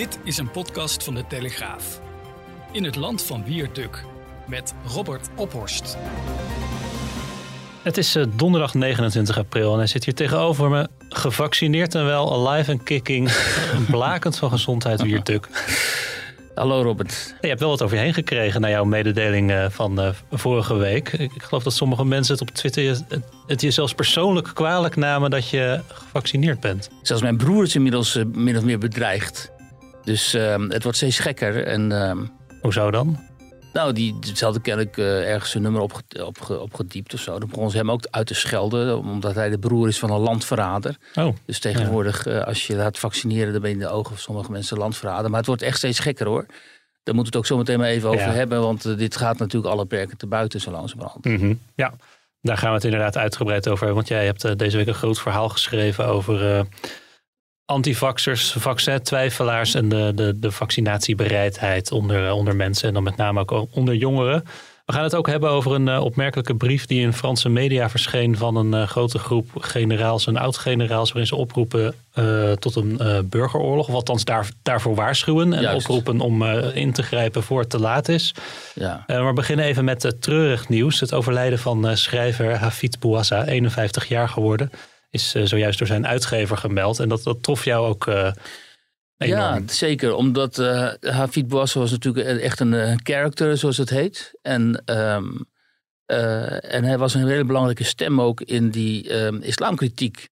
Dit is een podcast van de Telegraaf. In het land van Wierduk met Robert Ophorst. Het is uh, donderdag 29 april en hij zit hier tegenover me. Gevaccineerd en wel, alive en kicking. blakend van gezondheid, Wierduk. Hallo Robert. Je hebt wel wat over je heen gekregen na jouw mededeling uh, van uh, vorige week. Ik, geloof dat sommige mensen het op Twitter het, je zelfs persoonlijk kwalijk namen dat je gevaccineerd bent. Zelfs mijn broer is inmiddels min of meer bedreigd. Dus ehm, het wordt steeds gekker. En, ehm, Hoezo dan? Nou, die, ze hadden kennelijk uh, ergens een nummer opgediept op, op, op of zo. Dan begonnen ze hem ook uit te schelden, omdat hij de broer is van een landverrader. Oh, dus tegenwoordig, ja. uh, als je laat vaccineren, dan ben je in de ogen van sommige mensen landverrader. Maar het wordt echt steeds gekker hoor. Daar moeten we het ook zo meteen maar even over ja. hebben, want uh, dit gaat natuurlijk alle perken te buiten zo langzamerhand. Mm -hmm. Ja, daar gaan we het inderdaad uitgebreid over hebben. Want jij hebt deze week een groot verhaal geschreven over antivaxers, vaccintwijfelaars en de, de, de vaccinatiebereidheid onder, onder mensen en dan met name ook onder jongeren. We gaan het ook hebben over een uh, opmerkelijke brief die in Franse media verscheen van een uh, grote groep generaals en oud-generaals, waarin ze oproepen uh, tot een burgeroorlog, of althans daar, daarvoor waarschuwen en Juist. oproepen om in te grijpen voor het te laat is. Ja. maar we beginnen even met treurig nieuws. Het overlijden van schrijver Hafid Bouassa, 51 jaar geworden is uh, zojuist door zijn uitgever gemeld. En dat, dat trof jou ook uh, Ja, zeker. Omdat uh, Hafid Bouassa was natuurlijk echt een character, zoals het heet. En, um, en hij was een hele belangrijke stem ook in die um, islamkritiek.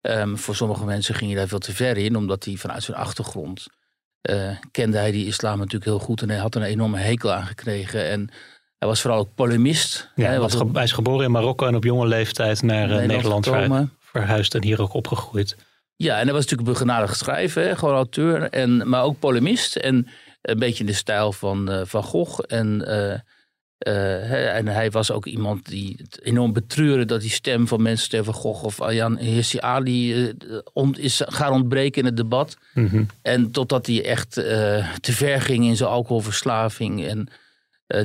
Um, voor sommige mensen ging hij daar veel te ver in, omdat hij vanuit zijn achtergrond kende hij die islam natuurlijk heel goed. En hij had er een enorme hekel aan gekregen. En hij was vooral ook polemist. Ja, hij, was was hij is geboren in Marokko en op jonge leeftijd naar Nederland, Nederland gekomen verhuisd en hier ook opgegroeid. Ja, en hij was natuurlijk een begenadigd schrijver, hè? gewoon auteur, en, maar ook polemist. En een beetje in de stijl van uh, Van Gogh. En, uh, uh, en hij was ook iemand die het enorm betreurde dat die stem van mensen als Van Gogh of Ayaan Hirsi Ali on, is gaan ontbreken in het debat. Mm -hmm. En totdat hij echt te ver ging in zijn alcoholverslaving en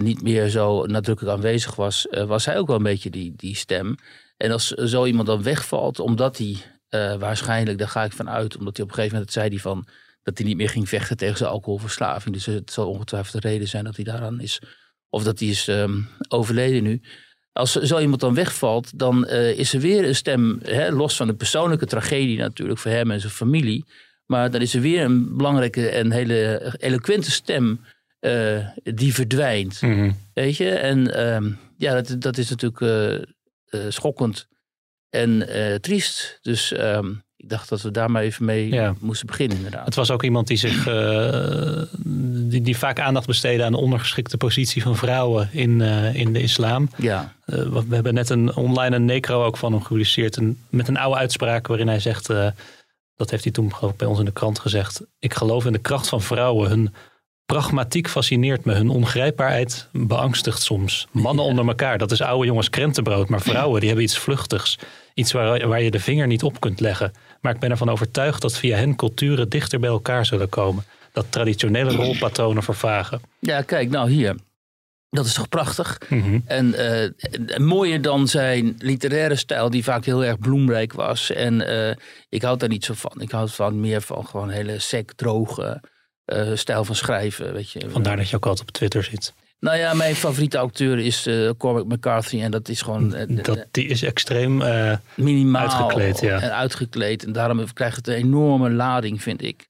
niet meer zo nadrukkelijk aanwezig was, was hij ook wel een beetje die, die stem. En als zo iemand dan wegvalt, omdat hij uh, waarschijnlijk, daar ga ik van uit, omdat hij op een gegeven moment zei hij van dat hij niet meer ging vechten tegen zijn alcoholverslaving. Dus het zal ongetwijfeld de reden zijn dat hij daaraan is, of dat hij is um, overleden nu. Als zo iemand dan wegvalt, dan uh, is er weer een stem, hè, los van de persoonlijke tragedie natuurlijk voor hem en zijn familie. Maar dan is er weer een belangrijke en hele eloquente stem uh, die verdwijnt. Mm -hmm. Weet je? En um, ja, dat, dat is natuurlijk schokkend en uh, triest. Dus um, ik dacht dat we daar maar even mee ja. moesten beginnen inderdaad. Het was ook iemand die zich uh, die, die, vaak aandacht besteedde aan de ondergeschikte positie van vrouwen in, uh, in de islam. Ja. we hebben net een online een necro ook van hem gepubliceerd. Een, met een oude uitspraak waarin hij zegt. dat heeft hij toen geloof ik bij ons in de krant gezegd. Ik geloof in de kracht van vrouwen. Hun pragmatiek fascineert me. Hun ongrijpbaarheid beangstigt soms. Mannen ja. onder elkaar, dat is oude jongens krentenbrood. Maar vrouwen, die hebben iets vluchtigs. Iets waar, waar je de vinger niet op kunt leggen. Maar ik ben ervan overtuigd dat via hen culturen dichter bij elkaar zullen komen. Dat traditionele rolpatronen vervagen. Ja, kijk, nou hier. Dat is toch prachtig? Mm -hmm. En uh, mooier dan zijn literaire stijl, die vaak heel erg bloemrijk was. En uh, ik houd daar niet zo van. Ik houd van meer van gewoon hele sec, droge stijl van schrijven. Weet je. Vandaar dat je ook altijd op Twitter zit. Nou ja, mijn favoriete auteur is uh, Cormac McCarthy. En dat is gewoon... Uh, dat, die is extreem uh, minimaal uitgekleed. Ja. En uitgekleed. En daarom krijgt het een enorme lading, vind ik.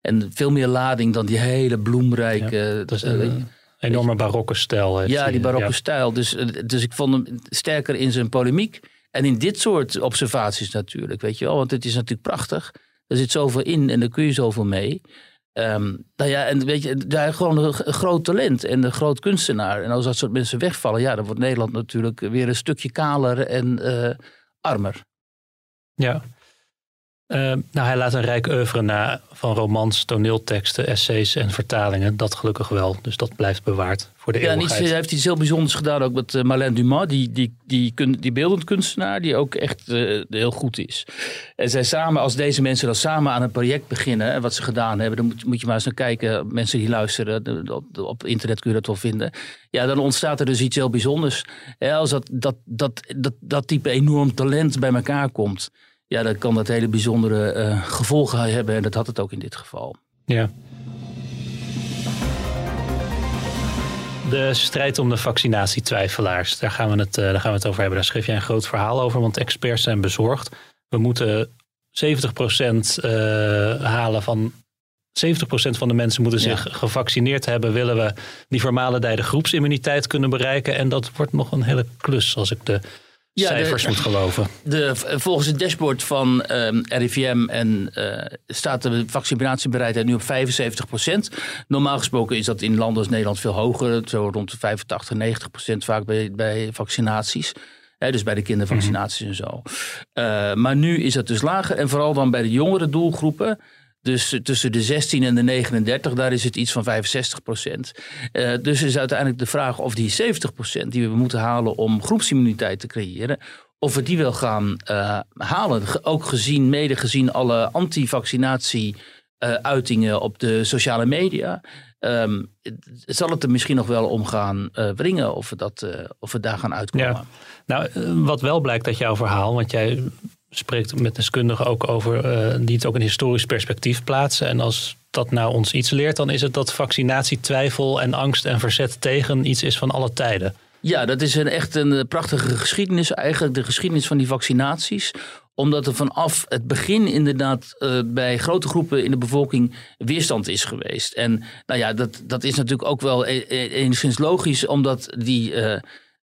En veel meer lading dan die hele bloemrijke... Ja, dat is een enorme barokke stijl. Ja, die barokke ja. stijl. Dus, dus ik vond hem sterker in zijn polemiek. En in dit soort observaties natuurlijk, weet je wel. Want het is natuurlijk prachtig. Er zit zoveel in en daar kun je zoveel mee. Um, nou ja, en weet je, daar gewoon een, groot talent en een groot kunstenaar. En als dat soort mensen wegvallen, ja, dan wordt Nederland natuurlijk weer een stukje kaler en uh, armer. Ja. Uh, nou, hij laat een rijk oeuvre na van romans, toneelteksten, essays en vertalingen. Dat gelukkig wel. Dus dat blijft bewaard voor de ja, eeuwigheid. Ja, hij heeft iets heel bijzonders gedaan ook met uh, Marlène Dumas. Die, die, die, die, die beeldend kunstenaar die ook echt uh, heel goed is. En zij samen, als deze mensen dan samen aan een project beginnen. Wat ze gedaan hebben. Dan moet, moet je maar eens naar kijken. Mensen die luisteren. Op, op internet kun je dat wel vinden. Ja, dan ontstaat er dus iets heel bijzonders. Ja, als dat, dat, dat, dat, dat type enorm talent bij elkaar komt ja, dan kan dat hele bijzondere uh, gevolgen hebben. En dat had het ook in dit geval. Ja. De strijd om de vaccinatietwijfelaars, daar gaan, we het, daar gaan we het over hebben. Daar schreef jij een groot verhaal over, want experts zijn bezorgd. We moeten 70% halen van 70% van de mensen moeten zich gevaccineerd hebben. Willen we die vermalendijde groepsimmuniteit kunnen bereiken. En dat wordt nog een hele klus als ik de cijfers moet geloven. De, volgens het dashboard van um, RIVM en, uh, staat de vaccinatiebereidheid nu op 75%. Normaal gesproken is dat in landen als Nederland veel hoger. Zo rond de 85, 90% vaak bij, bij vaccinaties. dus bij de kindervaccinaties en zo. Uh, maar nu is dat dus lager. En vooral dan bij de jongere doelgroepen. Dus tussen de 16 en de 39, daar is het iets van 65 procent. Uh, dus is uiteindelijk de vraag of die 70 procent die we moeten halen om groepsimmuniteit te creëren, of we die wel gaan uh, halen. Ook gezien, mede gezien alle anti-vaccinatie uh, uitingen op de sociale media. Um, zal het er misschien nog wel om gaan wringen of we, dat, of we daar gaan uitkomen. Nou, wat wel blijkt uit jouw verhaal, want jij spreekt met deskundigen ook over uh, die het ook een historisch perspectief plaatsen. En als dat nou ons iets leert, dan is het dat vaccinatie, twijfel en angst en verzet tegen iets is van alle tijden. Ja, dat is een, echt een prachtige geschiedenis, eigenlijk de geschiedenis van die vaccinaties omdat er vanaf het begin inderdaad uh, bij grote groepen in de bevolking weerstand is geweest. En nou ja, dat, dat is natuurlijk ook wel e-, e-, enigszins logisch, omdat die, uh,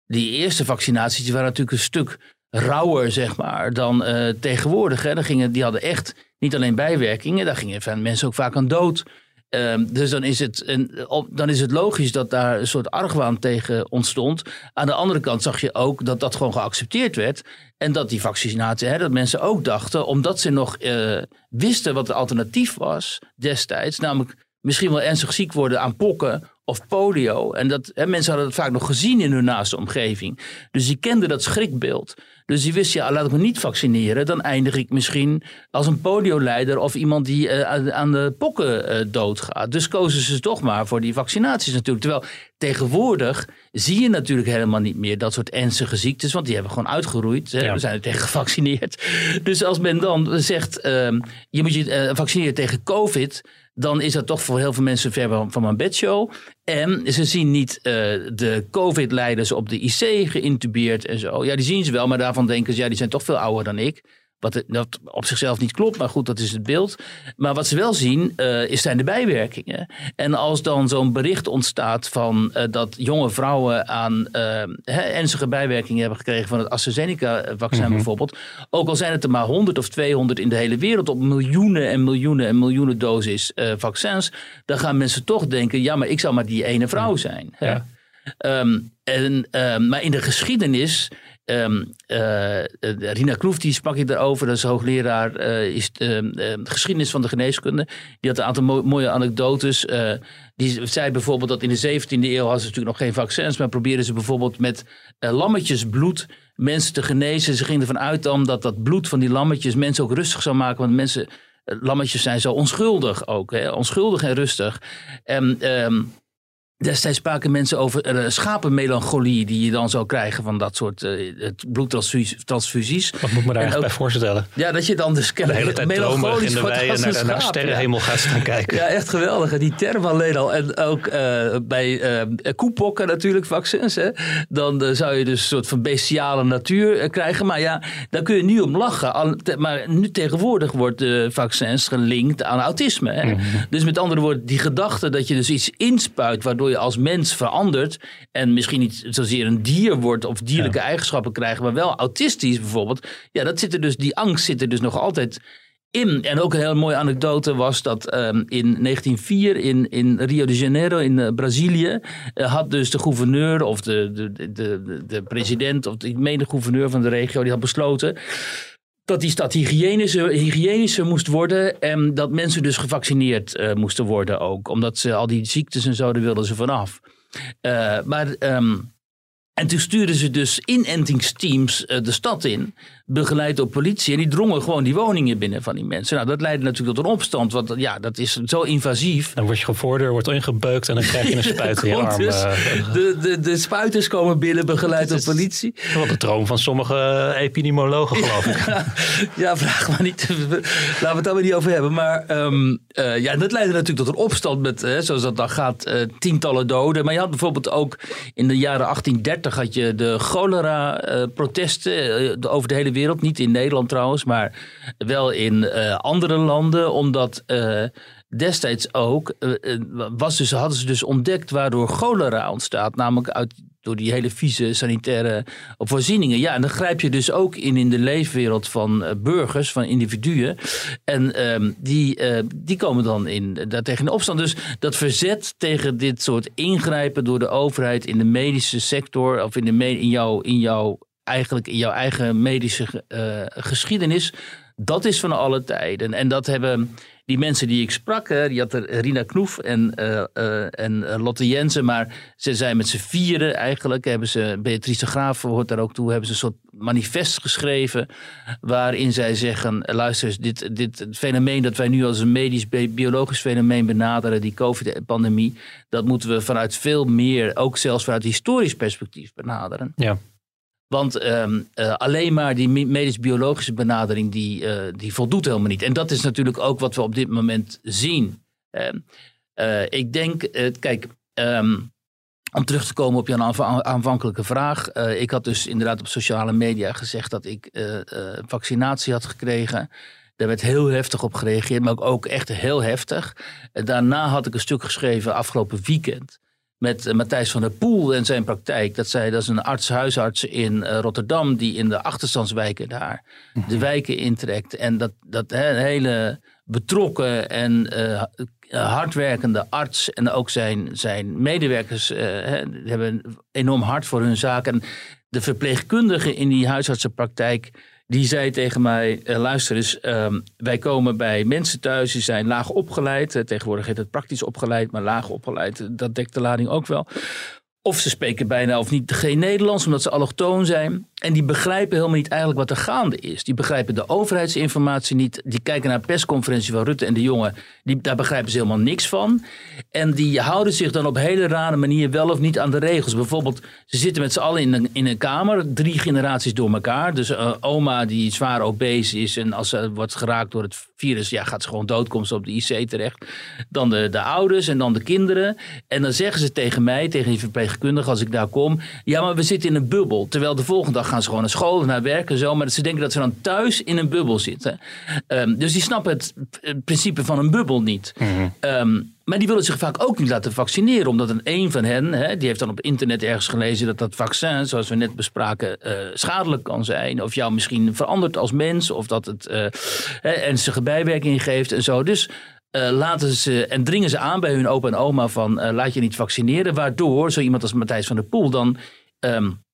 die eerste vaccinaties die waren natuurlijk een stuk rauwer, zeg maar, dan uh, tegenwoordig. Hè. gingen, die hadden echt niet alleen bijwerkingen, daar gingen mensen ook vaak aan dood. Uh, dus dan is, het een, dan is het logisch dat daar een soort argwaan tegen ontstond. Aan de andere kant zag je ook dat dat gewoon geaccepteerd werd. En dat die vaccinatie, hè, dat mensen ook dachten, omdat ze nog uh, wisten wat het alternatief was destijds, namelijk misschien wel ernstig ziek worden aan pokken of polio. En dat, hè, mensen hadden het vaak nog gezien in hun naaste omgeving. Dus die kenden dat schrikbeeld. Dus die wist, ja, laat ik me niet vaccineren. Dan eindig ik misschien als een polioleider of iemand die uh, aan de pokken uh, doodgaat. Dus kozen ze toch maar voor die vaccinaties natuurlijk. Terwijl tegenwoordig zie je natuurlijk helemaal niet meer dat soort ernstige ziektes. Want die hebben gewoon uitgeroeid. Hè? We zijn er tegen gevaccineerd. Dus als men dan zegt, uh, je moet je uh, vaccineren tegen COVID dan is dat toch voor heel veel mensen ver van mijn bedshow. En ze zien niet uh, de COVID-leiders op de IC geïntubeerd en zo. Ja, die zien ze wel, maar daarvan denken ze, ja, die zijn toch veel ouder dan ik. Wat dat op zichzelf niet klopt, maar goed, dat is het beeld. Maar wat ze wel zien, uh, is zijn de bijwerkingen. En als dan zo'n bericht ontstaat van uh, dat jonge vrouwen aan uh, ernstige bijwerkingen hebben gekregen van het AstraZeneca-vaccin mm -hmm. bijvoorbeeld. Ook al zijn het er maar 100 of 200 in de hele wereld op miljoenen en miljoenen en miljoenen doses vaccins. Dan gaan mensen toch denken, ja, maar ik zou maar die ene vrouw zijn. Ja. Um, en, um, maar in de geschiedenis Um, uh, Rina Kroef, die sprak ik daarover, dat is hoogleraar uh, is, uh, geschiedenis van de geneeskunde. Die had een aantal mo mooie anekdotes. die zei bijvoorbeeld dat in de 17e eeuw hadden ze natuurlijk nog geen vaccins, maar probeerden ze bijvoorbeeld met lammetjesbloed mensen te genezen. Ze gingen ervan uit dan dat dat bloed van die lammetjes mensen ook rustig zou maken, want mensen, lammetjes zijn zo onschuldig ook, hè? onschuldig en rustig. En Destijds spraken mensen over uh, schapenmelancholie die je dan zou krijgen van dat soort uh, bloedtransfusies. Wat moet ik me daar echt bij voorstellen? Ja, dat je dan dus de hele tijd melancholisch in de weien naar, naar sterrenhemel ja. gaat staan kijken. Ja, echt geweldig. Die term alleen al. En ook uh, bij koepokken natuurlijk, vaccins. Hè. Dan zou je dus een soort van bestiale natuur krijgen. Maar ja, daar kun je nu om lachen. Maar nu tegenwoordig wordt de vaccins gelinkt aan autisme. Hè. Mm -hmm. Dus met andere woorden, die gedachte dat je dus iets inspuit waardoor je als mens verandert en misschien niet zozeer een dier wordt of dierlijke ja. eigenschappen krijgt, maar wel autistisch bijvoorbeeld. Ja, dat zit er dus, die angst zit er dus nog altijd in. En ook een heel mooie anekdote was dat um, in 1904 in, in Rio de Janeiro in uh, Brazilië uh, had dus de gouverneur of de, de, de, de, president of de, ik meen de gouverneur van de regio, die had besloten dat die stad hygiënischer, hygiënischer moest worden en dat mensen dus gevaccineerd uh, moesten worden ook. Omdat ze al die ziektes en zo, daar wilden ze vanaf. Uh, maar um, En toen stuurden ze dus inentingsteams uh, de stad in, begeleid door politie. En die drongen gewoon die woningen binnen van die mensen. Nou, dat leidde natuurlijk tot een opstand, want ja, dat is zo invasief. Dan word je gevoordeerd, wordt ingebeukt en dan krijg je een spuit in je arm. Dus de, de, de spuiters komen binnen, begeleid door politie. Wat de droom van sommige eh, epidemiologen, geloof ik. ja, vraag maar niet. Laten we het daar maar niet over hebben. Maar um, uh, ja, dat leidde natuurlijk tot een opstand met, uh, zoals dat dan gaat, tientallen doden. Maar je had bijvoorbeeld ook in de jaren 1830 had je de cholera-protesten over de hele wereld. Niet in Nederland trouwens, maar wel in uh, andere landen. Omdat uh, destijds ook, was dus, hadden ze dus ontdekt waardoor cholera ontstaat. Namelijk uit door die hele vieze sanitaire voorzieningen. Ja, en dan grijp je dus ook in in de leefwereld van burgers, van individuen. En uh, die, die komen dan in, daar tegen de opstand. Dus dat verzet tegen dit soort ingrijpen door de overheid in de medische sector of in, de in, jouw, in, jouw, eigenlijk in jouw eigen medische uh, geschiedenis. Dat is van alle tijden. En dat hebben die mensen die ik sprak, die had er Rina Knoef en, uh, uh, en Lotte Jensen, maar ze zijn met z'n vieren eigenlijk, hebben ze, Beatrice Graaf hoort daar ook toe, hebben ze een soort manifest geschreven waarin zij zeggen, luister dit, dit fenomeen dat wij nu als een medisch-biologisch fenomeen benaderen, die COVID-pandemie, dat moeten we vanuit veel meer, ook zelfs vanuit historisch perspectief benaderen. Ja. Want um, uh, alleen maar die medisch-biologische benadering, die, uh, die voldoet helemaal niet. En dat is natuurlijk ook wat we op dit moment zien. Uh, ik denk, kijk, um, om terug te komen op jouw aanvankelijke vraag. ik had dus inderdaad op sociale media gezegd dat ik vaccinatie had gekregen. Daar werd heel heftig op gereageerd, maar ook echt heel heftig. Daarna had ik een stuk geschreven afgelopen weekend met uh, Matthijs van der Poel en zijn praktijk. Dat, zij, dat is een arts, huisarts in uh, Rotterdam die in de achterstandswijken daar de mhm. wijken intrekt. En dat, dat hele betrokken en uh, hardwerkende arts en ook zijn, zijn medewerkers hebben enorm hard voor hun zaak. En de verpleegkundigen in die huisartsenpraktijk die zei tegen mij: uh, luister eens, um, wij komen bij mensen thuis die zijn laag opgeleid. Uh, tegenwoordig heet het praktisch opgeleid, maar laag opgeleid, dat dekt de lading ook wel. Of ze spreken bijna of niet geen Nederlands, omdat ze allochtoon zijn. En die begrijpen helemaal niet eigenlijk wat er gaande is. Die begrijpen de overheidsinformatie niet. Die kijken naar persconferentie van Rutte en de jongen. Die, daar begrijpen ze helemaal niks van. En die houden zich dan op hele rare manier wel of niet aan de regels. Bijvoorbeeld, ze zitten met z'n allen in een, in een kamer. Drie generaties door elkaar. Dus uh, oma die zwaar obese is. En als ze wordt geraakt door het virus, ja, gaat ze gewoon dood. Komt ze op de IC terecht. Dan de, de ouders en dan de kinderen. En dan zeggen ze tegen mij, tegen die verpleegkundige als ik daar kom. Ja, maar we zitten in een bubbel. Terwijl de volgende dag gaan ze gewoon naar school, naar werk en zo. Maar ze denken dat ze dan thuis in een bubbel zitten. Um, dus die snappen het, principe van een bubbel niet. Mm um, maar die willen zich vaak ook niet laten vaccineren. Omdat een, een van hen, hè, die heeft dan op internet ergens gelezen dat dat vaccin, zoals we net bespraken, uh, schadelijk kan zijn. Of jou misschien verandert als mens. Of dat het uh, ernstige bijwerkingen geeft en zo. Dus uh, laten ze en dringen ze aan bij hun opa en oma van laat je niet vaccineren. Waardoor zo iemand als Matthijs van der Poel dan um,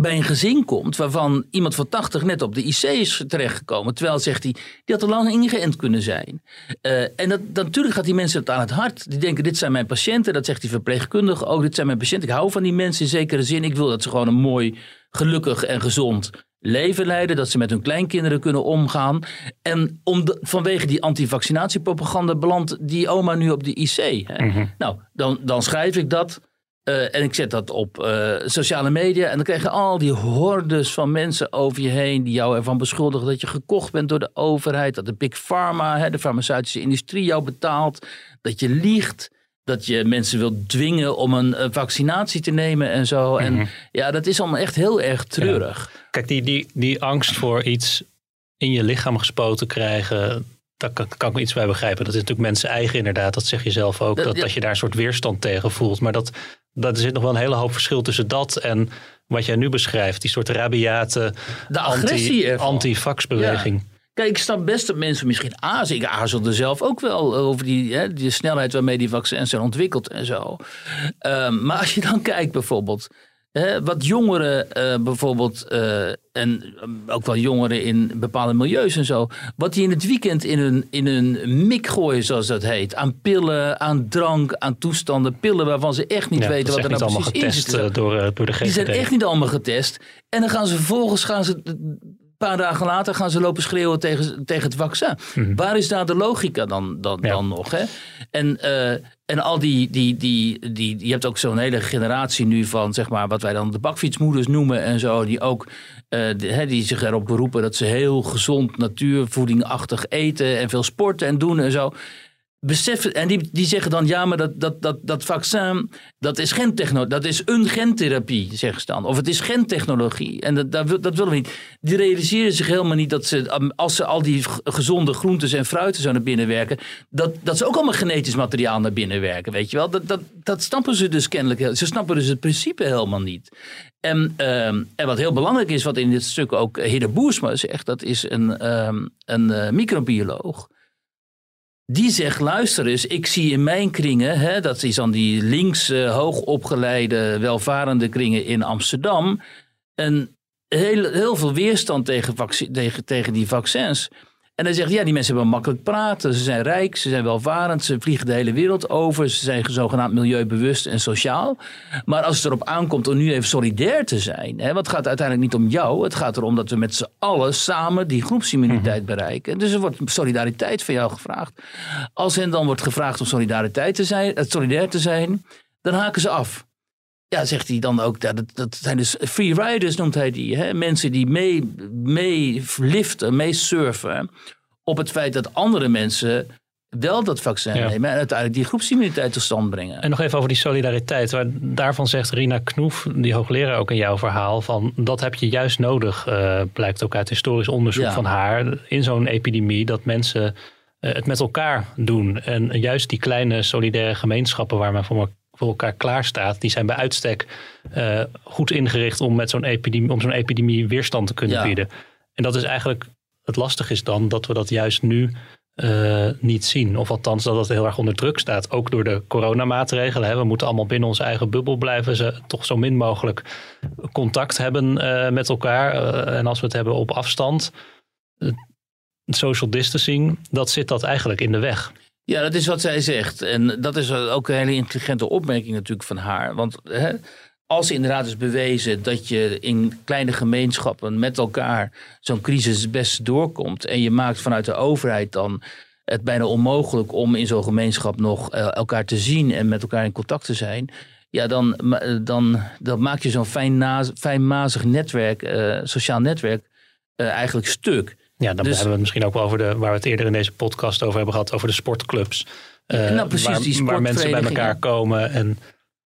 bij een gezin komt waarvan iemand van 80 net op de IC is terechtgekomen. Terwijl, zegt hij, die had al lang ingeënt kunnen zijn. Uh, en dat, dat, natuurlijk gaat die mensen het aan het hart. Die denken, dit zijn mijn patiënten. Dat zegt die verpleegkundige ook. Dit zijn mijn patiënten. Ik hou van die mensen in zekere zin. Ik wil dat ze gewoon een mooi, gelukkig en gezond leven leiden. Dat ze met hun kleinkinderen kunnen omgaan. En om de, vanwege die antivaccinatiepropaganda belandt die oma nu op de IC. Mm -hmm. Nou, dan, dan schrijf ik dat. Uh, en ik zet dat op uh, sociale media. En dan krijg je al die hordes van mensen over je heen. die jou ervan beschuldigen dat je gekocht bent door de overheid. Dat de Big Pharma, hè, de farmaceutische industrie, jou betaalt. Dat je liegt. Dat je mensen wilt dwingen om een, een vaccinatie te nemen en zo. Mm -hmm. En mhm. ja, dat is allemaal echt heel erg treurig. Ja. Kijk, die, die, die angst voor iets in je lichaam gespoten krijgen daar kan, kan, ik me iets bij begrijpen. Dat is natuurlijk mensen eigen inderdaad. Dat zeg je zelf ook. Dat, dat je daar een soort weerstand tegen voelt. Maar dat, dat er zit nog wel een hele hoop verschil tussen dat en wat jij nu beschrijft. Die soort rabiate anti-vaxbeweging. Anti Kijk, ik snap best dat mensen misschien aarzelen. Ik aarzelde zelf ook wel over die, hè, die snelheid waarmee die vaccins zijn ontwikkeld en zo. Um, maar als je dan kijkt bijvoorbeeld wat jongeren uh, bijvoorbeeld, uh, en ook wel jongeren in bepaalde milieus en zo, wat die in het weekend in een, in een mik gooien, zoals dat heet. Aan pillen, aan drank, aan toestanden. Pillen waarvan ze echt niet ja, weten wat er nou precies in zit. Door, door de GGD. Die zijn echt niet allemaal getest. En dan gaan ze vervolgens gaan ze een paar dagen later gaan ze lopen schreeuwen tegen, tegen het vaccin. Mhm. Waar is daar de logica dan, dan, dan nog? Hè? En, uh, en al die, die, die, die, je hebt ook zo'n hele generatie nu van, zeg maar, wat wij dan de bakfietsmoeders noemen en zo, die ook, uh, die, die zich erop beroepen dat ze heel gezond, natuurvoedingachtig eten en veel sporten en doen en zo beseffen, en die, die zeggen dan, ja, maar dat, dat, dat, dat vaccin, dat is gentechno, dat is een gentherapie, zeggen ze dan. Of het is gentechnologie. En dat, dat, dat willen we niet. Die realiseren zich helemaal niet dat ze, als ze al die gezonde groentes en fruiten zo naar binnen werken, dat, dat ze ook allemaal genetisch materiaal naar binnen werken, weet je wel. Dat, dat, dat snappen ze dus kennelijk, ze snappen dus het principe helemaal niet. En, ehm, en wat heel belangrijk is, wat in dit stuk ook Hidde Boersma zegt, dat is een, um, een uh, microbioloog die zegt, luister eens, ik zie in mijn kringen, hè, dat is dan die links uh, hoogopgeleide, welvarende kringen in Amsterdam, een heel, heel veel weerstand tegen, tegen, tegen die vaccins. En hij zegt, ja, die mensen hebben makkelijk praten. Ze zijn rijk, ze zijn welvarend, ze vliegen de hele wereld over. Ze zijn zogenaamd milieubewust en sociaal. Maar als het erop aankomt om nu even solidair te zijn... Hè, wat gaat uiteindelijk niet om jou. Het gaat erom dat we met z'n allen samen die groepsimmuniteit mhm. bereiken. Dus er wordt solidariteit van jou gevraagd. Als hen dan wordt gevraagd om solidariteit te zijn, het solidair te zijn... dan haken ze af. Ja, zegt hij dan ook, dat, dat zijn dus free riders noemt hij die. Hè? Mensen die mee, mee liften, mee surfen op het feit dat andere mensen wel dat vaccin nemen en uiteindelijk die groepsimmuniteit tot stand brengen. En nog even over die solidariteit. Waar, daarvan zegt Rina Knoef, die hoogleraar ook in jouw verhaal, van dat heb je juist nodig, uh, blijkt ook uit historisch onderzoek van haar, in zo'n epidemie, dat mensen uh, het met elkaar doen. En juist die kleine solidaire gemeenschappen waar men voor voor elkaar klaarstaat, die zijn bij uitstek uh, goed ingericht om met zo'n epidemie, om zo'n epidemie weerstand te kunnen bieden. En dat is eigenlijk het lastige is dan dat we dat juist nu uh, niet zien. Of althans dat het heel erg onder druk staat. Ook door de coronamaatregelen. Hè. We moeten allemaal binnen onze eigen bubbel blijven. Ze toch zo min mogelijk contact hebben uh, met elkaar. en als we het hebben op afstand. social distancing, dat zit dat eigenlijk in de weg. Ja, dat is wat zij zegt. En dat is ook een hele intelligente opmerking natuurlijk van haar. Want hè, als inderdaad is bewezen dat je in kleine gemeenschappen met elkaar zo'n crisis het beste doorkomt. En je maakt vanuit de overheid dan het bijna onmogelijk om in zo'n gemeenschap nog uh, elkaar te zien en met elkaar in contact te zijn. Ja, dan, dan, dan maak je zo'n fijn fijnmazig netwerk, uh, sociaal netwerk, eigenlijk stuk. Ja, dan dus, hebben we het misschien ook wel over de, waar we het eerder in deze podcast over hebben gehad, over de sportclubs. Uh, nou, precies, waar, die waar mensen bij elkaar komen. En...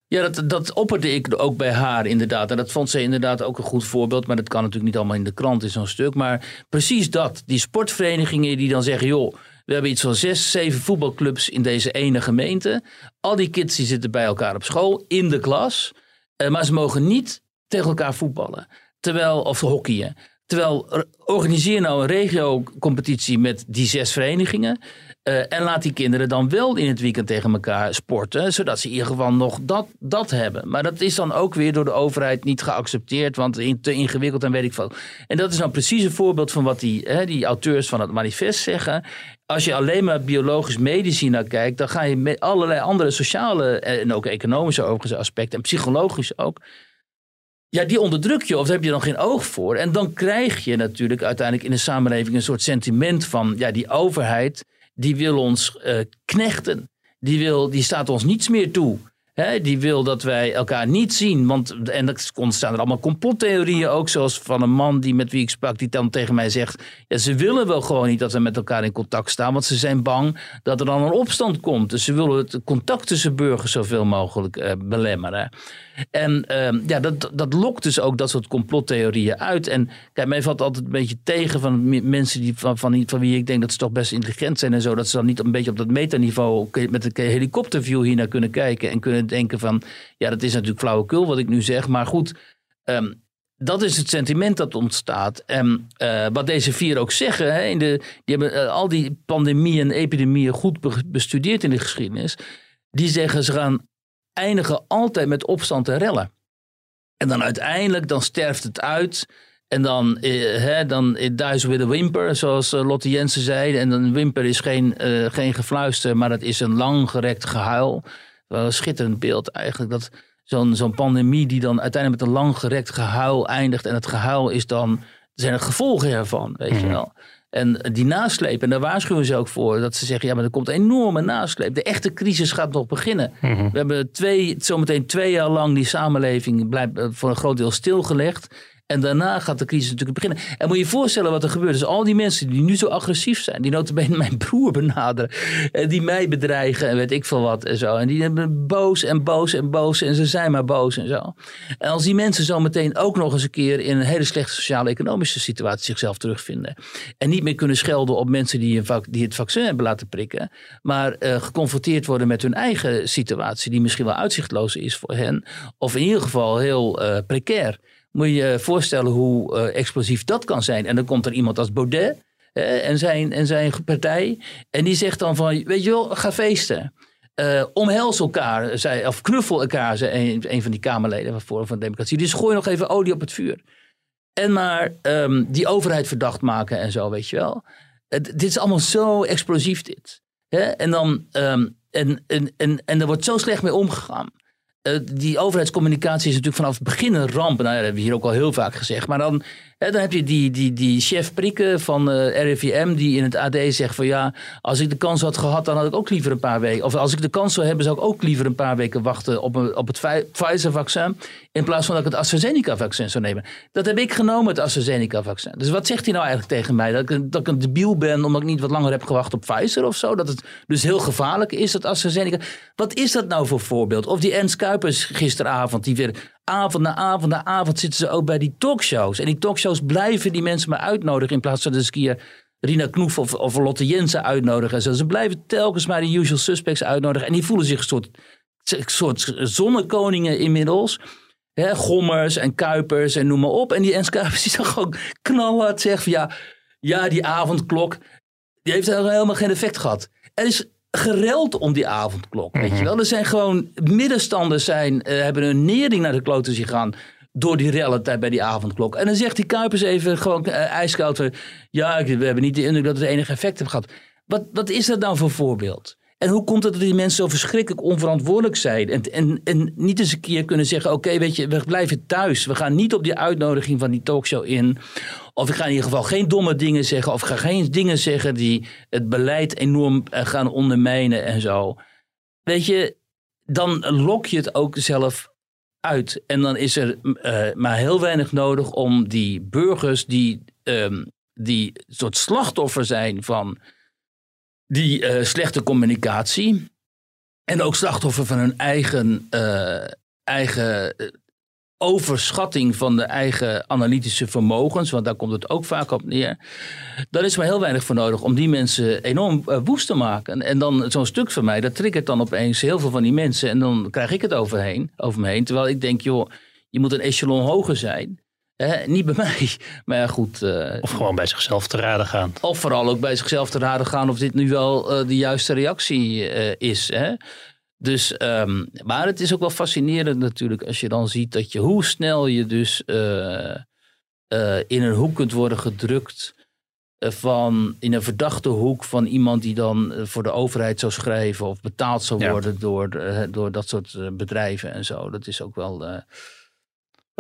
Ja, dat, dat opperde ik ook bij haar inderdaad. En dat vond ze inderdaad ook een goed voorbeeld. Maar dat kan natuurlijk niet allemaal in de krant in zo'n stuk. Maar precies dat. Die sportverenigingen die dan zeggen, joh, we hebben iets van zes, zeven voetbalclubs in deze ene gemeente. Al die kids die zitten bij elkaar op school, in de klas. Uh, maar ze mogen niet tegen elkaar voetballen. Terwijl, of hockeyen. Terwijl organiseer nou een regio-competitie met die zes verenigingen. Uh, en laat die kinderen dan wel in het weekend tegen elkaar sporten. Zodat ze in ieder geval nog dat, dat hebben. Maar dat is dan ook weer door de overheid niet geaccepteerd. Want te ingewikkeld en weet ik veel. En dat is nou precies een voorbeeld van wat die, hè, die auteurs van het manifest zeggen. Als je alleen maar biologisch-medisch naar kijkt. dan ga je met allerlei andere sociale en ook economische aspecten. en psychologisch ook ja, die onderdruk je of daar heb je dan geen oog voor. En dan krijg je natuurlijk uiteindelijk in de samenleving een soort sentiment van, ja, die overheid, die wil ons uh, knechten. Die, wil, die staat ons niets meer toe die wil dat wij elkaar niet zien. Want, en er ontstaan er allemaal complottheorieën ook. Zoals van een man die, met wie ik sprak, die dan tegen mij zegt... Ja, ze willen wel gewoon niet dat we met elkaar in contact staan. Want ze zijn bang dat er dan een opstand komt. Dus ze willen het contact tussen burgers zoveel mogelijk uh, belemmeren. En uh, ja, dat, dat lokt dus ook dat soort complottheorieën uit. En kijk, mij valt altijd een beetje tegen van mensen die, van, van, van wie ik denk dat ze toch best intelligent zijn en zo. Dat ze dan niet een beetje op dat metaniveau met een helikopterview hier naar kunnen kijken en kunnen denken van, ja, dat is natuurlijk flauwekul wat ik nu zeg, maar goed. Um, dat is het sentiment dat ontstaat. En uh, wat deze vier ook zeggen, hè, in de, die hebben uh, al die pandemieën en epidemieën goed bestudeerd in de geschiedenis. Die zeggen ze gaan eindigen altijd met opstand en rellen. En dan uiteindelijk, dan sterft het uit. En dan, eh, hè, dan it dies with a whimper, zoals eh, Lotte Jensen zei. En een wimper is geen, eh, geen gefluister, maar het is een langgerekt gehuil. Wel een schitterend beeld eigenlijk. Dat zo'n zo'n pandemie die dan uiteindelijk met een langgerekt gehuil eindigt. En het gehuil is dan, zijn er gevolgen ervan, weet je Mhm. wel. En die nasleep, en daar waarschuwen ze ook voor. Dat ze zeggen, ja, maar er komt een enorme nasleep. De echte crisis gaat nog beginnen. Mhm. We hebben twee, zometeen twee jaar lang die samenleving blijft eh, voor een groot deel stilgelegd. En daarna gaat de crisis natuurlijk beginnen. En moet je je voorstellen wat er gebeurt. Dus al die mensen die nu zo agressief zijn. Die notabene mijn broer benaderen. En die mij bedreigen en weet ik veel wat en zo. En die hebben boos en boos en boos. En ze zijn maar boos en zo. En als die mensen zometeen ook nog eens een keer in een hele slechte sociale-economische situatie zichzelf terugvinden. En niet meer kunnen schelden op mensen die, die het vaccin hebben laten prikken. Maar eh, geconfronteerd worden met hun eigen situatie. Die misschien wel uitzichtloos is voor hen. Of in ieder geval heel eh, precair. Moet je je voorstellen hoe eh, explosief dat kan zijn. En dan komt er iemand als Baudet eh, en, zijn, en zijn partij. En die zegt dan van, weet je wel, ga feesten. Eh, omhels elkaar, zei, of knuffel elkaar, zei een, een van die Kamerleden van Forum van Democratie. Dus gooi nog even olie op het vuur. En maar ehm, die overheid verdacht maken en zo, weet je wel. Dit is allemaal zo explosief, dit. Hè? En, dan, ehm, en, en, en, en er wordt zo slecht mee omgegaan. Eh, die overheidscommunicatie is natuurlijk vanaf het begin een ramp. Nou dat hebben we hier ook al heel vaak gezegd. Maar dan, hè, dan heb je die, die, die chef prikken van eh, RIVM die in het AD zegt van ja, als ik de kans had gehad, dan had ik ook liever een paar weken. Of als ik de kans zou hebben, zou ik ook liever een paar weken wachten op, een, op het Pfi- Pfizer-vaccin. In plaats van dat ik het AstraZeneca-vaccin zou nemen. Dat heb ik genomen, het AstraZeneca-vaccin. Dus wat zegt hij nou eigenlijk tegen mij? Dat ik, dat ik een debiel ben omdat ik niet wat langer heb gewacht op Pfizer of zo? Dat het dus heel gevaarlijk is, dat AstraZeneca. Wat is dat nou voor voorbeeld? Of die Ernst Kuipers gisteravond, die weer avond na avond na avond zitten ze ook bij die talkshows. En die talkshows blijven die mensen maar uitnodigen in plaats van eens een keer Rina Knoef of, of Lotte Jensen uitnodigen. Ze blijven telkens maar de usual suspects uitnodigen. En die voelen zich een soort, soort zonnekoningen inmiddels. Hè, gommers en kuipers en noem maar op. En die Ernst Kuipers die dan gewoon knalhard zegt van ja, ja, die avondklok, die heeft helemaal geen effect gehad. Er is gereld om die avondklok, weet je wel. Er zijn gewoon middenstanders zijn, eh, hebben een nering naar de kloten zien gaan door die rellen bij die avondklok. En dan zegt die Kuipers even gewoon ijskoud van, ja, we hebben niet de indruk dat het enige effect heeft gehad. Wat, wat is dat nou voor voorbeeld? En hoe komt het dat die mensen zo verschrikkelijk onverantwoordelijk zijn? En, en, en niet eens een keer kunnen zeggen: Oké, weet je, we blijven thuis. We gaan niet op die uitnodiging van die talkshow in. Of ik ga in ieder geval geen domme dingen zeggen. Of ik ga geen dingen zeggen die het beleid enorm eh, gaan ondermijnen en zo. Weet je, dan lok je het ook zelf uit. En dan is er eh, maar heel weinig nodig om die burgers die, ehm, die soort slachtoffer zijn van die eh, slechte communicatie. En ook slachtoffer van hun eigen, eh, eigen eh, overschatting van de eigen analytische vermogens. Want daar komt het ook vaak op neer. Daar is maar heel weinig voor nodig om die mensen enorm woest te maken. En, en dan zo'n stuk van mij, dat triggert dan opeens heel veel van die mensen. En dan krijg ik het overheen, over me heen. Terwijl ik denk, joh, je moet een echelon hoger zijn. Niet bij mij. Maar ja, goed. eh, Of gewoon bij zichzelf te raden gaan. of vooral ook bij zichzelf te raden gaan of dit nu wel eh, de juiste reactie eh, is. Hè? Dus, ehm, maar het is ook wel fascinerend natuurlijk als je dan ziet dat je hoe snel je dus in een hoek kunt worden gedrukt. Van in een verdachte hoek van iemand die dan voor de overheid zou schrijven of betaald zou Ja. worden door, door dat soort bedrijven en zo. Dat is ook wel,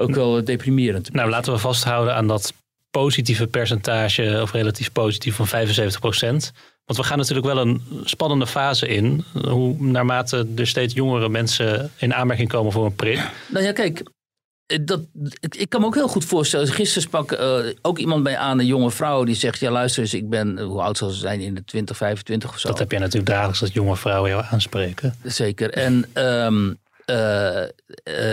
ook wel deprimerend. Nou, laten we vasthouden aan dat positieve percentage, of relatief positief, van 75% Want we gaan natuurlijk wel een spannende fase in. Hoe naarmate er steeds jongere mensen in aanmerking komen voor een prik. Nou ja, kijk, eh, dat, ik, kan me ook heel goed voorstellen. Gisteren sprak eh, ook iemand bij aan, een jonge vrouw, die zegt: Ja, luister eens, ik ben, eh, hoe oud zal ze zijn, in de 20, 25 of zo. Dat heb jij natuurlijk dagelijks dat jonge vrouwen jou aanspreken. Zeker. En ehm, eh,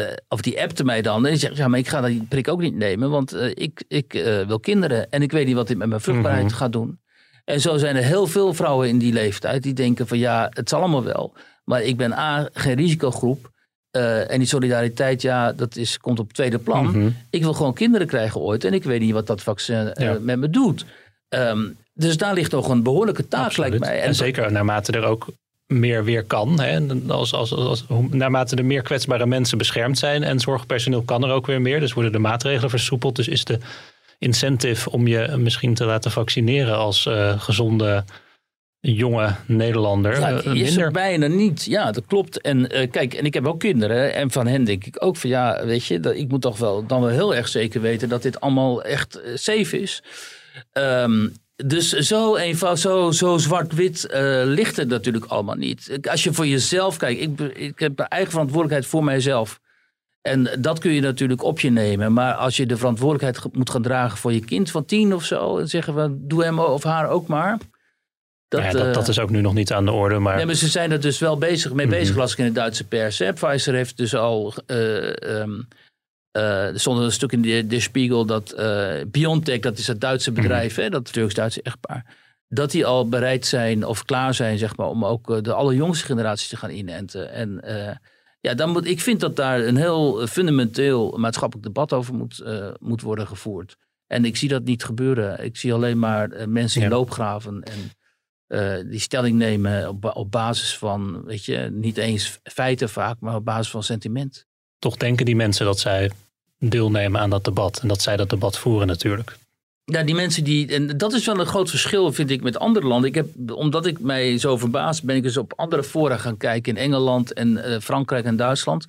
eh, of die appte mij dan. En die zegt, ja, maar ik ga die prik ook niet nemen. Want eh, ik, ik wil kinderen. En ik weet niet wat dit met mijn vruchtbaarheid Mhm. gaat doen. En zo zijn er heel veel vrouwen in die leeftijd. Die denken van ja, het zal allemaal wel. Maar ik ben A, geen risicogroep. En die solidariteit, ja, dat is, komt op tweede plan. Mhm. Ik wil gewoon kinderen krijgen ooit. En ik weet niet wat dat vaccin Ja. met me doet. Ehm, dus daar ligt nog een behoorlijke taak, Absoluut. lijkt mij. En, zeker naarmate er ook meer weer kan. Hè? Als, als, als, naarmate er meer kwetsbare mensen beschermd zijn en zorgpersoneel kan er ook weer meer. Dus worden de maatregelen versoepeld. Dus is de incentive om je misschien te laten vaccineren als uh, gezonde jonge Nederlander. Ja, die is er bijna niet. Ja, dat klopt. En uh, kijk, en ik heb ook kinderen. En van hen denk ik ook van ja, weet je, dat, ik moet toch wel dan wel heel erg zeker weten dat dit allemaal echt safe is. Um, dus zo eenvoudig, zo, zo zwart-wit uh, ligt het natuurlijk allemaal niet. Als je voor jezelf kijkt, ik, ik heb eigen verantwoordelijkheid voor mijzelf. En dat kun je natuurlijk op je nemen. Maar als je de verantwoordelijkheid moet gaan dragen voor je kind van tien of zo, dan zeggen we, doe hem of haar ook maar. Dat, ja, dat, dat, eh, is ook nu nog niet aan de orde. Maar... Nee, maar ze zijn er dus wel bezig, mee bezig, mm las ik in de Duitse pers. Hè. Pfizer heeft dus al. Uh, um, uh, er stond een stuk in de, de Spiegel dat uh, BioNTech, dat is het Duitse mhm. bedrijf, hè, dat Turks-Duitse echtpaar, dat die al bereid zijn of klaar zijn, zeg maar, om ook de allerjongste generatie te gaan inenten. En ja, dan moet, ik vind dat daar een heel fundamenteel maatschappelijk debat over moet, moet worden gevoerd. En ik zie dat niet gebeuren. Ik zie alleen maar mensen in loopgraven en uh, die stelling nemen op, op basis van, weet je, niet eens feiten vaak, maar op basis van sentiment. Toch denken die mensen dat zij deelnemen aan dat debat en dat zij dat debat voeren natuurlijk. Ja, die mensen die. En dat is wel een groot verschil, vind ik, met andere landen. Ik heb, omdat ik mij zo verbaas, ben ik eens op andere fora gaan kijken in Engeland en uh, Frankrijk en Duitsland.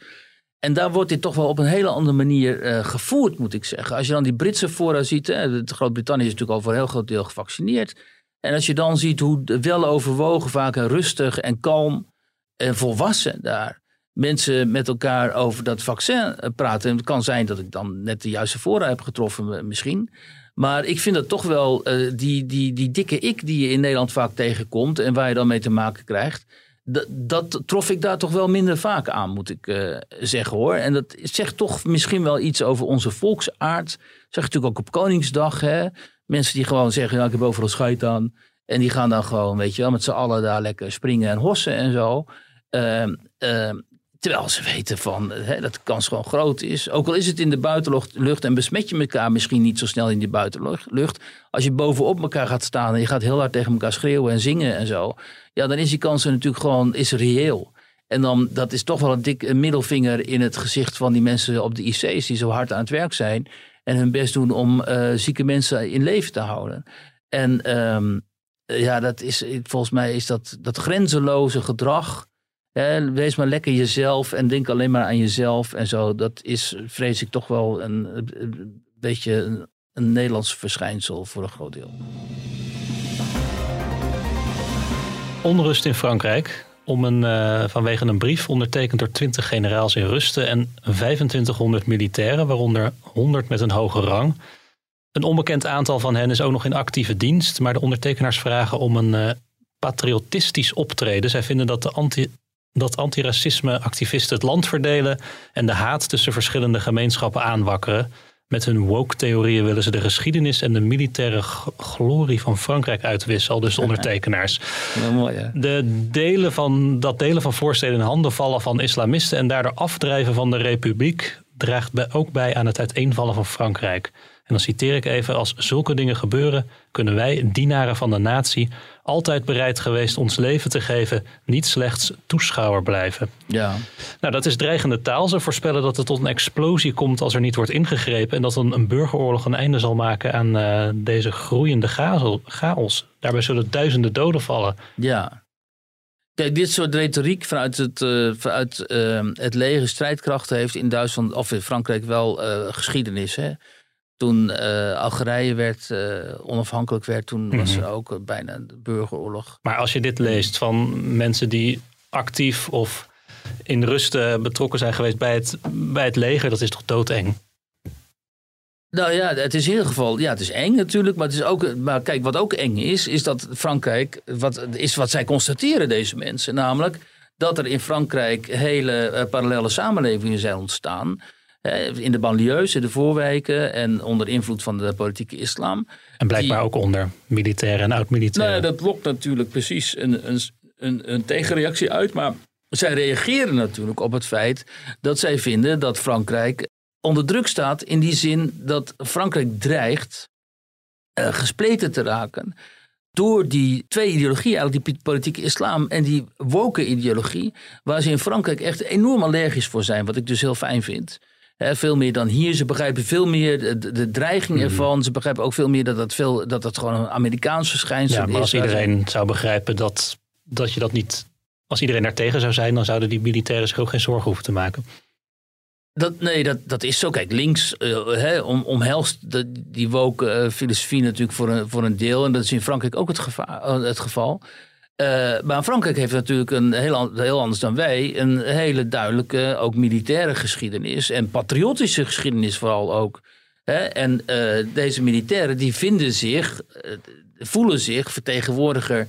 En daar wordt dit toch wel op een hele andere manier uh, gevoerd, moet ik zeggen. Als je dan die Britse fora ziet, Groot-Brittannië is natuurlijk al voor een heel groot deel gevaccineerd. En als je dan ziet hoe wel overwogen, vaak rustig en kalm en volwassen daar mensen met elkaar over dat vaccin eh, praten. En het kan zijn dat ik dan net de juiste voorraad heb getroffen misschien. Maar ik vind dat toch wel uh, die, die, die dikke ik die je in Nederland vaak tegenkomt en waar je dan mee te maken krijgt. Dat, trof ik daar toch wel minder vaak aan, moet ik uh, zeggen hoor. En dat zegt toch misschien wel iets over onze volksaard. Dat zeg natuurlijk ook op Koningsdag. Hè? Mensen die gewoon zeggen, ja, ik heb overal scheid aan. En die gaan dan gewoon, weet je wel, met z'n allen daar lekker springen en hossen en zo. Uh, terwijl ze weten van, hè, dat de kans gewoon groot is. Ook al is het in de buitenlucht en besmet je elkaar misschien niet zo snel in die buitenlucht. Als je bovenop elkaar gaat staan en je gaat heel hard tegen elkaar schreeuwen en zingen en zo. Ja, dan is die kans natuurlijk gewoon is reëel. En dan, dat is toch wel een dikke middelvinger in het gezicht van die mensen op de IC's die zo hard aan het werk zijn en hun best doen om uh, zieke mensen in leven te houden. En um, ja, dat is, volgens mij is dat, dat grenzeloze gedrag. Wees maar lekker jezelf en denk alleen maar aan jezelf en zo. Dat is, vrees ik, toch wel een, beetje een, Nederlands verschijnsel voor een groot deel. Onrust in Frankrijk om een, uh, vanwege een brief ondertekend door 20 generaals in rusten en 2500 militairen, waaronder 100 met een hoge rang. Een onbekend aantal van hen is ook nog in actieve dienst, maar de ondertekenaars vragen om een uh, patriotistisch optreden. Zij vinden dat de anti, dat antiracisme-activisten het land verdelen en de haat tussen verschillende gemeenschappen aanwakkeren. Met hun woke-theorieën willen ze de geschiedenis en de militaire glorie van Frankrijk uitwisselen, dus de ondertekenaars. mooi, De delen van, dat delen van voorsteden in handen vallen van islamisten en daardoor afdrijven van de republiek draagt ook bij aan het uiteenvallen van Frankrijk. En dan citeer ik even: Als zulke dingen gebeuren, kunnen wij, dienaren van de natie, altijd bereid geweest ons leven te geven, niet slechts toeschouwer blijven. Ja. Nou, dat is dreigende taal. Ze voorspellen dat het tot een explosie komt als er niet wordt ingegrepen. En dat een, een burgeroorlog een einde zal maken aan uh, deze groeiende chaos. Daarbij zullen duizenden doden vallen. Ja. Kijk, dit soort retoriek vanuit het, uh, vanuit, uh, het leger strijdkrachten heeft in Duitsland of in Frankrijk wel geschiedenis. Hè? Toen uh, Algerije werd, uh, onafhankelijk werd, toen was mhm. er ook bijna de burgeroorlog. Maar als je dit leest van mensen die actief of in rust betrokken zijn geweest bij het, bij het leger, dat is toch doodeng? Nou ja, het is in ieder geval, ja, het is eng natuurlijk, maar het is ook, maar kijk, wat ook eng is, is dat Frankrijk, wat is wat zij constateren deze mensen, namelijk dat er in Frankrijk hele uh, parallele samenlevingen zijn ontstaan in de banlieues, in de voorwijken en onder invloed van de politieke islam. En blijkbaar ook onder militairen en oud-militairen. Nou, dat lokt natuurlijk precies een, een, een, een tegenreactie uit. Maar zij reageren natuurlijk op het feit dat zij vinden dat Frankrijk onder druk staat. In die zin dat Frankrijk dreigt uh, gespleten te raken door die twee ideologieën, eigenlijk die politieke islam en die woke ideologie, waar ze in Frankrijk echt enorm allergisch voor zijn, wat ik dus heel fijn vind. Veel meer dan hier. Ze begrijpen veel meer de, de dreiging mhm. ervan. Ze begrijpen ook veel meer dat dat, veel, dat dat gewoon een Amerikaans verschijnsel is. Ja, maar als iedereen zou begrijpen dat, dat je dat niet... Als iedereen daartegen zou zijn, dan zouden die militairen zich ook geen zorgen hoeven te maken. Dat, nee, dat, dat is zo. Kijk, links uh, hè, om, omhelst de, die woke uh, filosofie natuurlijk voor een, voor een deel. En dat is in Frankrijk ook het, gevaar, uh, het geval. Maar Frankrijk heeft natuurlijk een heel, heel anders dan wij... een hele duidelijke, ook militaire geschiedenis... en patriotische geschiedenis vooral ook. Hè? En deze militairen die vinden zich, voelen zich vertegenwoordiger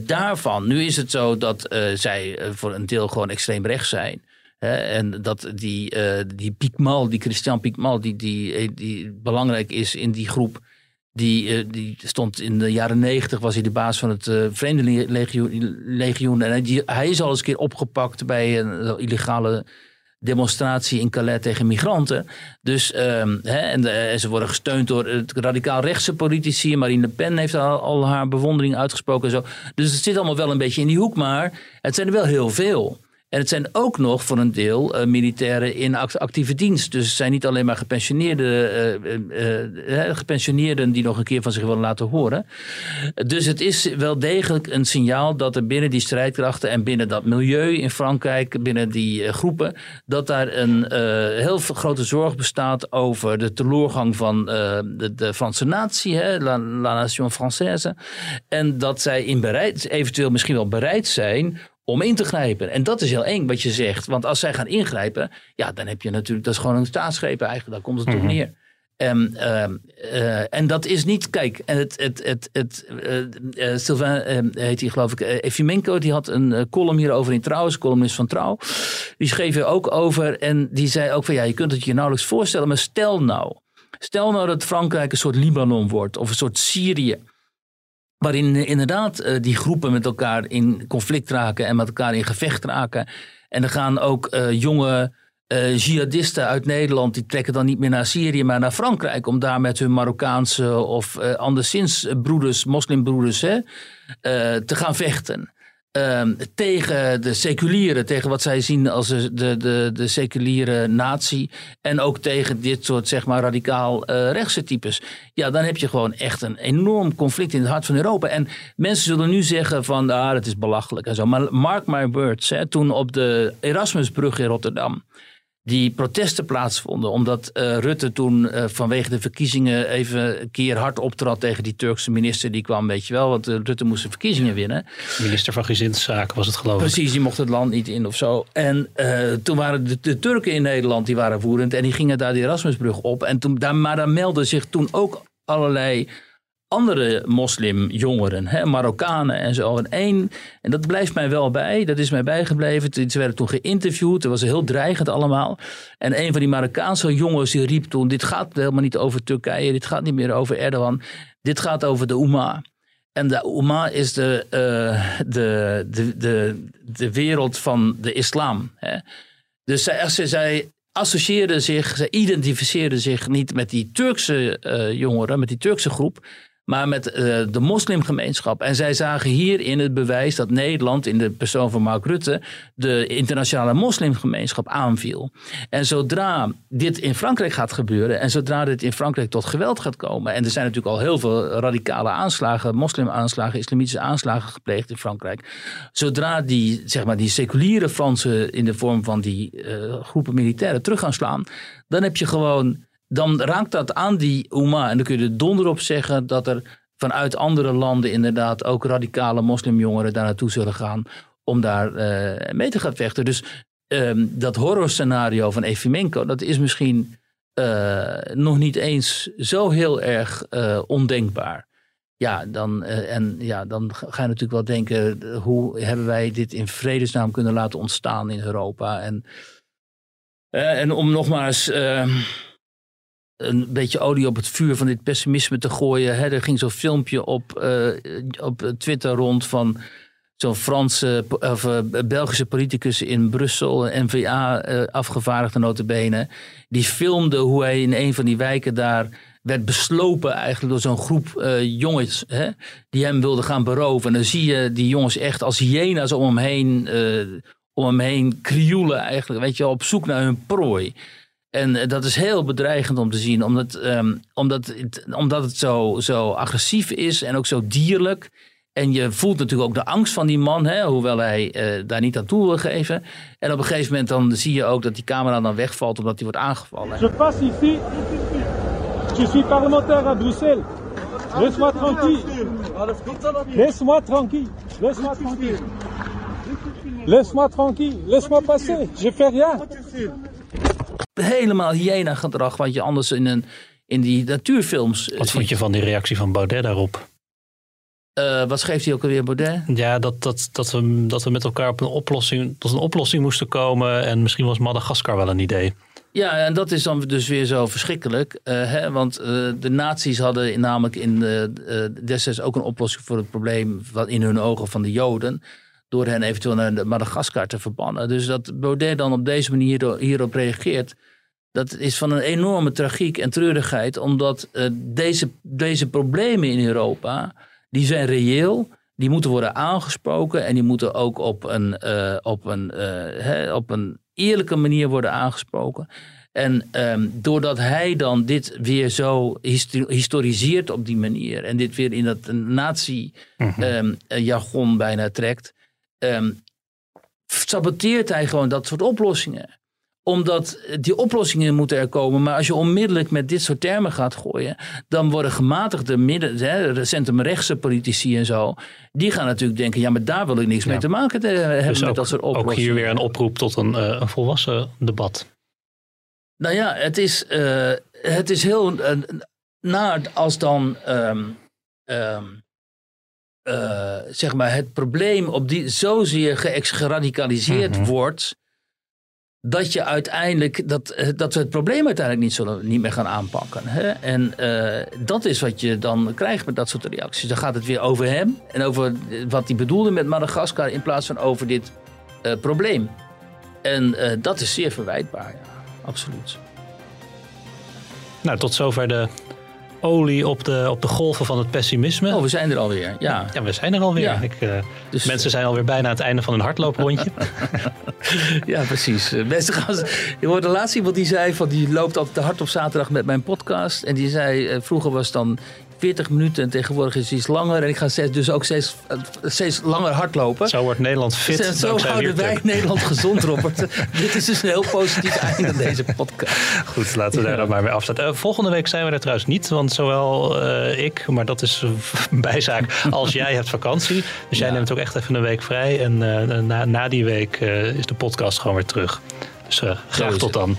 daarvan. Nu is het zo dat zij voor een deel gewoon extreem rechts zijn en dat die, die Piekmal, die Christian Piekmal, die, die, eh, die belangrijk is in die groep. Die, uh, die stond in de jaren negentig, was hij de baas van het uh, Vreemdelingenlegioen. En die, hij is al eens een keer opgepakt bij een illegale demonstratie in Calais tegen migranten. Dus, um, hè, en, ze worden gesteund door radicaal rechtse politici. Marine Le Pen heeft al, al haar bewondering uitgesproken. En zo. Dus het zit allemaal wel een beetje in die hoek, maar het zijn er wel heel veel. En het zijn ook nog voor een deel uh, militairen in actieve dienst. Dus het zijn niet alleen maar gepensioneerden, uh, uh, gepensioneerden die nog een keer van zich willen laten horen. Dus het is wel degelijk een signaal dat er binnen die strijdkrachten en binnen dat milieu in Frankrijk, binnen die groepen, dat daar een heel grote zorg bestaat over de teleurgang van de, de, Franse natie, hè, la, la nation française. En dat zij in bereid, eventueel misschien wel bereid zijn om in te grijpen. En dat is heel eng wat je zegt. Want als zij gaan ingrijpen, ja, dan heb je natuurlijk, dat is gewoon een staatsgreep eigenlijk. Daar komt het mm toch neer. Um, uh, en dat is niet, kijk, en het, het, het, het uh, Sylvain ehm, heet hij geloof ik, Efimenko, die had een column hierover in Trouw, is columnist van Trouw. Die schreef er ook over en die zei ook van ja, je kunt het je nauwelijks voorstellen, maar stel nou, stel nou dat Frankrijk een soort Libanon wordt of een soort Syrië. Waarin inderdaad uh, die groepen met elkaar in conflict raken en met elkaar in gevecht raken. En er gaan ook uh, jonge jihadisten uit Nederland, die trekken dan niet meer naar Syrië, maar naar Frankrijk. Om daar met hun Marokkaanse of anderszins broeders, moslimbroeders, hè, te gaan vechten. Ehm, tegen de seculieren, tegen wat zij zien als de, de, de, seculiere natie. En ook tegen dit soort zeg maar radicaal uh, rechtse types. Ja, dan heb je gewoon echt een enorm conflict in het hart van Europa. En mensen zullen nu zeggen van, ah, dat is belachelijk en zo. Maar mark my words, hè, toen op de Erasmusbrug in Rotterdam die protesten plaatsvonden. Omdat uh, Rutte toen uh, vanwege de verkiezingen even een keer hard optrad tegen die Turkse minister. Die kwam, weet je wel, want uh, Rutte moest de verkiezingen winnen. Minister van Gezinszaken was het geloof ik. Precies, die mocht het land niet in of zo. En toen waren de, de, Turken in Nederland, die waren voerend. En die gingen daar de Erasmusbrug op. En toen, daar, maar daar meldden zich toen ook allerlei andere moslimjongeren, hè, Marokkanen en zo. En één, en dat blijft mij wel bij, dat is mij bijgebleven. Ze werden toen geïnterviewd, dat was heel dreigend allemaal. En een van die Marokkaanse jongens die riep toen: Dit gaat helemaal niet over Turkije, dit gaat niet meer over Erdogan, dit gaat over de Umma. En de Umma is de, uh, de, de, de, de wereld van de islam. Hè. Dus zij, zij associeerden zich, zij identificeerden zich niet met die Turkse uh, jongeren, met die Turkse groep, maar met uh, de moslimgemeenschap. En zij zagen hierin het bewijs dat Nederland, in de persoon van Mark Rutte, de internationale moslimgemeenschap aanviel. En zodra dit in Frankrijk gaat gebeuren en zodra dit in Frankrijk tot geweld gaat komen, en er zijn natuurlijk al heel veel radicale aanslagen, moslimaanslagen, islamitische aanslagen gepleegd in Frankrijk. Zodra die, zeg maar, die seculiere Fransen in de vorm van die uh, groepen militairen terug gaan slaan, dan heb je gewoon dan raakt dat aan die Oema. En dan kun je er donder op zeggen dat er vanuit andere landen inderdaad ook radicale moslimjongeren daar naartoe zullen gaan om daar uh, mee te gaan vechten. Dus um, dat horrorscenario van Efimenko, dat is misschien uh, nog niet eens zo heel erg uh, ondenkbaar. Ja, dan, en ja, dan ga je natuurlijk wel denken, hoe hebben wij dit in vredesnaam kunnen laten ontstaan in Europa? En, en om nogmaals ehm, een beetje olie op het vuur van dit pessimisme te gooien. Hè. Er ging zo'n filmpje op, uh, op Twitter rond van zo'n Franse of uh, Belgische politicus in Brussel, een NVA uh, afgevaardigde notabene. Die filmde hoe hij in een van die wijken daar werd beslopen eigenlijk door zo'n groep eh, jongens hè, die hem wilden gaan beroven. En dan zie je die jongens echt als hyena's om hem heen, eh, om hem heen krioelen eigenlijk, weet je, op zoek naar hun prooi. En eh, dat is heel bedreigend om te zien, omdat, ehm, omdat, het, omdat het zo, zo agressief is en ook zo dierlijk. En je voelt natuurlijk ook de angst van die man, hè, hoewel hij uh, daar niet aan toe wil geven. En op een gegeven moment dan zie je ook dat die camera dan wegvalt omdat hij wordt aangevallen. Je passe ici. Je suis parlementaire à Bruxelles. Laisse-moi tranquille. Laisse-moi tranquille. Laisse-moi tranquille. Laisse-moi tranquille. Laisse-moi passer. Je fais rien. Helemaal hyena gedrag wat je anders in, een, in die natuurfilms Wat vond je van die reactie van Baudet daarop? Uh, wat schreef hij ook alweer, Baudet? Ja, dat, dat, dat, we, dat we met elkaar op een oplossing, tot een oplossing moesten komen. En misschien was Madagaskar wel een idee. Ja, en dat is dan dus weer zo verschrikkelijk. Uh, hè? Want uh, de nazi's hadden namelijk in de, destijds ook een oplossing voor het probleem... Wat in hun ogen van de Joden. Door hen eventueel naar Madagaskar te verbannen. Dus dat Baudet dan op deze manier hierop reageert... Dat is van een enorme tragiek en treurigheid. Omdat deze, deze problemen in Europa die zijn reëel. Die moeten worden aangesproken en die moeten ook op een, uh, op een, uh, hè, op een eerlijke manier worden aangesproken. En um, doordat hij dan dit weer zo historiseert op die manier en dit weer in dat nazi-jargon um, um, bijna trekt, saboteert hij gewoon dat soort oplossingen omdat die oplossingen moeten er komen. Maar als je onmiddellijk met dit soort termen gaat gooien. dan worden gematigde midden, hè, centrumrechtse politici en zo. die gaan natuurlijk denken: ja, maar daar wil ik niks ja. mee te maken te hebben dus met ook, dat soort oplossingen. Ook hier weer een oproep tot een, uh, een volwassen debat. Nou ja, het is, uh, het is heel uh, naar als dan. Um, um, zeg maar het probleem op die zozeer geradicaliseerd mm -hmm. wordt dat je uiteindelijk dat, dat we het probleem uiteindelijk niet, zullen, niet meer gaan aanpakken. Hè? En uh, dat is wat je dan krijgt met dat soort reacties. Dan gaat het weer over hem en over wat hij bedoelde met Madagaskar in plaats van over dit uh, probleem. En dat is zeer verwijtbaar, ja, absoluut. Nou, tot zover de olie op de, op de golven van het pessimisme. Oh, we zijn er alweer. Ja, ja we zijn er alweer. Ja. Ik, uh, dus, mensen zijn alweer bijna aan het einde van een hardlooprondje. ja, precies. Mensen gaan, je hoorde laatst iemand die zei: van die loopt altijd te hard op zaterdag met mijn podcast. En die zei: uh, vroeger was dan 40 minuten en tegenwoordig is het iets langer. En ik ga steeds, dus ook steeds, steeds langer hardlopen. Zo wordt Nederland fit. Zo, zo houden wij Nederland gezond, Robert. Dit is dus een heel positief einde aan deze podcast. Goed, laten we daar dan maar mee afsluiten. Uh, volgende week zijn we er trouwens niet, want zowel uh, ik, maar dat is bijzaak, als jij hebt vakantie. Dus jij ja. neemt ook echt even een week vrij. En uh, na, na die week is de podcast gewoon weer terug. Dus graag tot dan.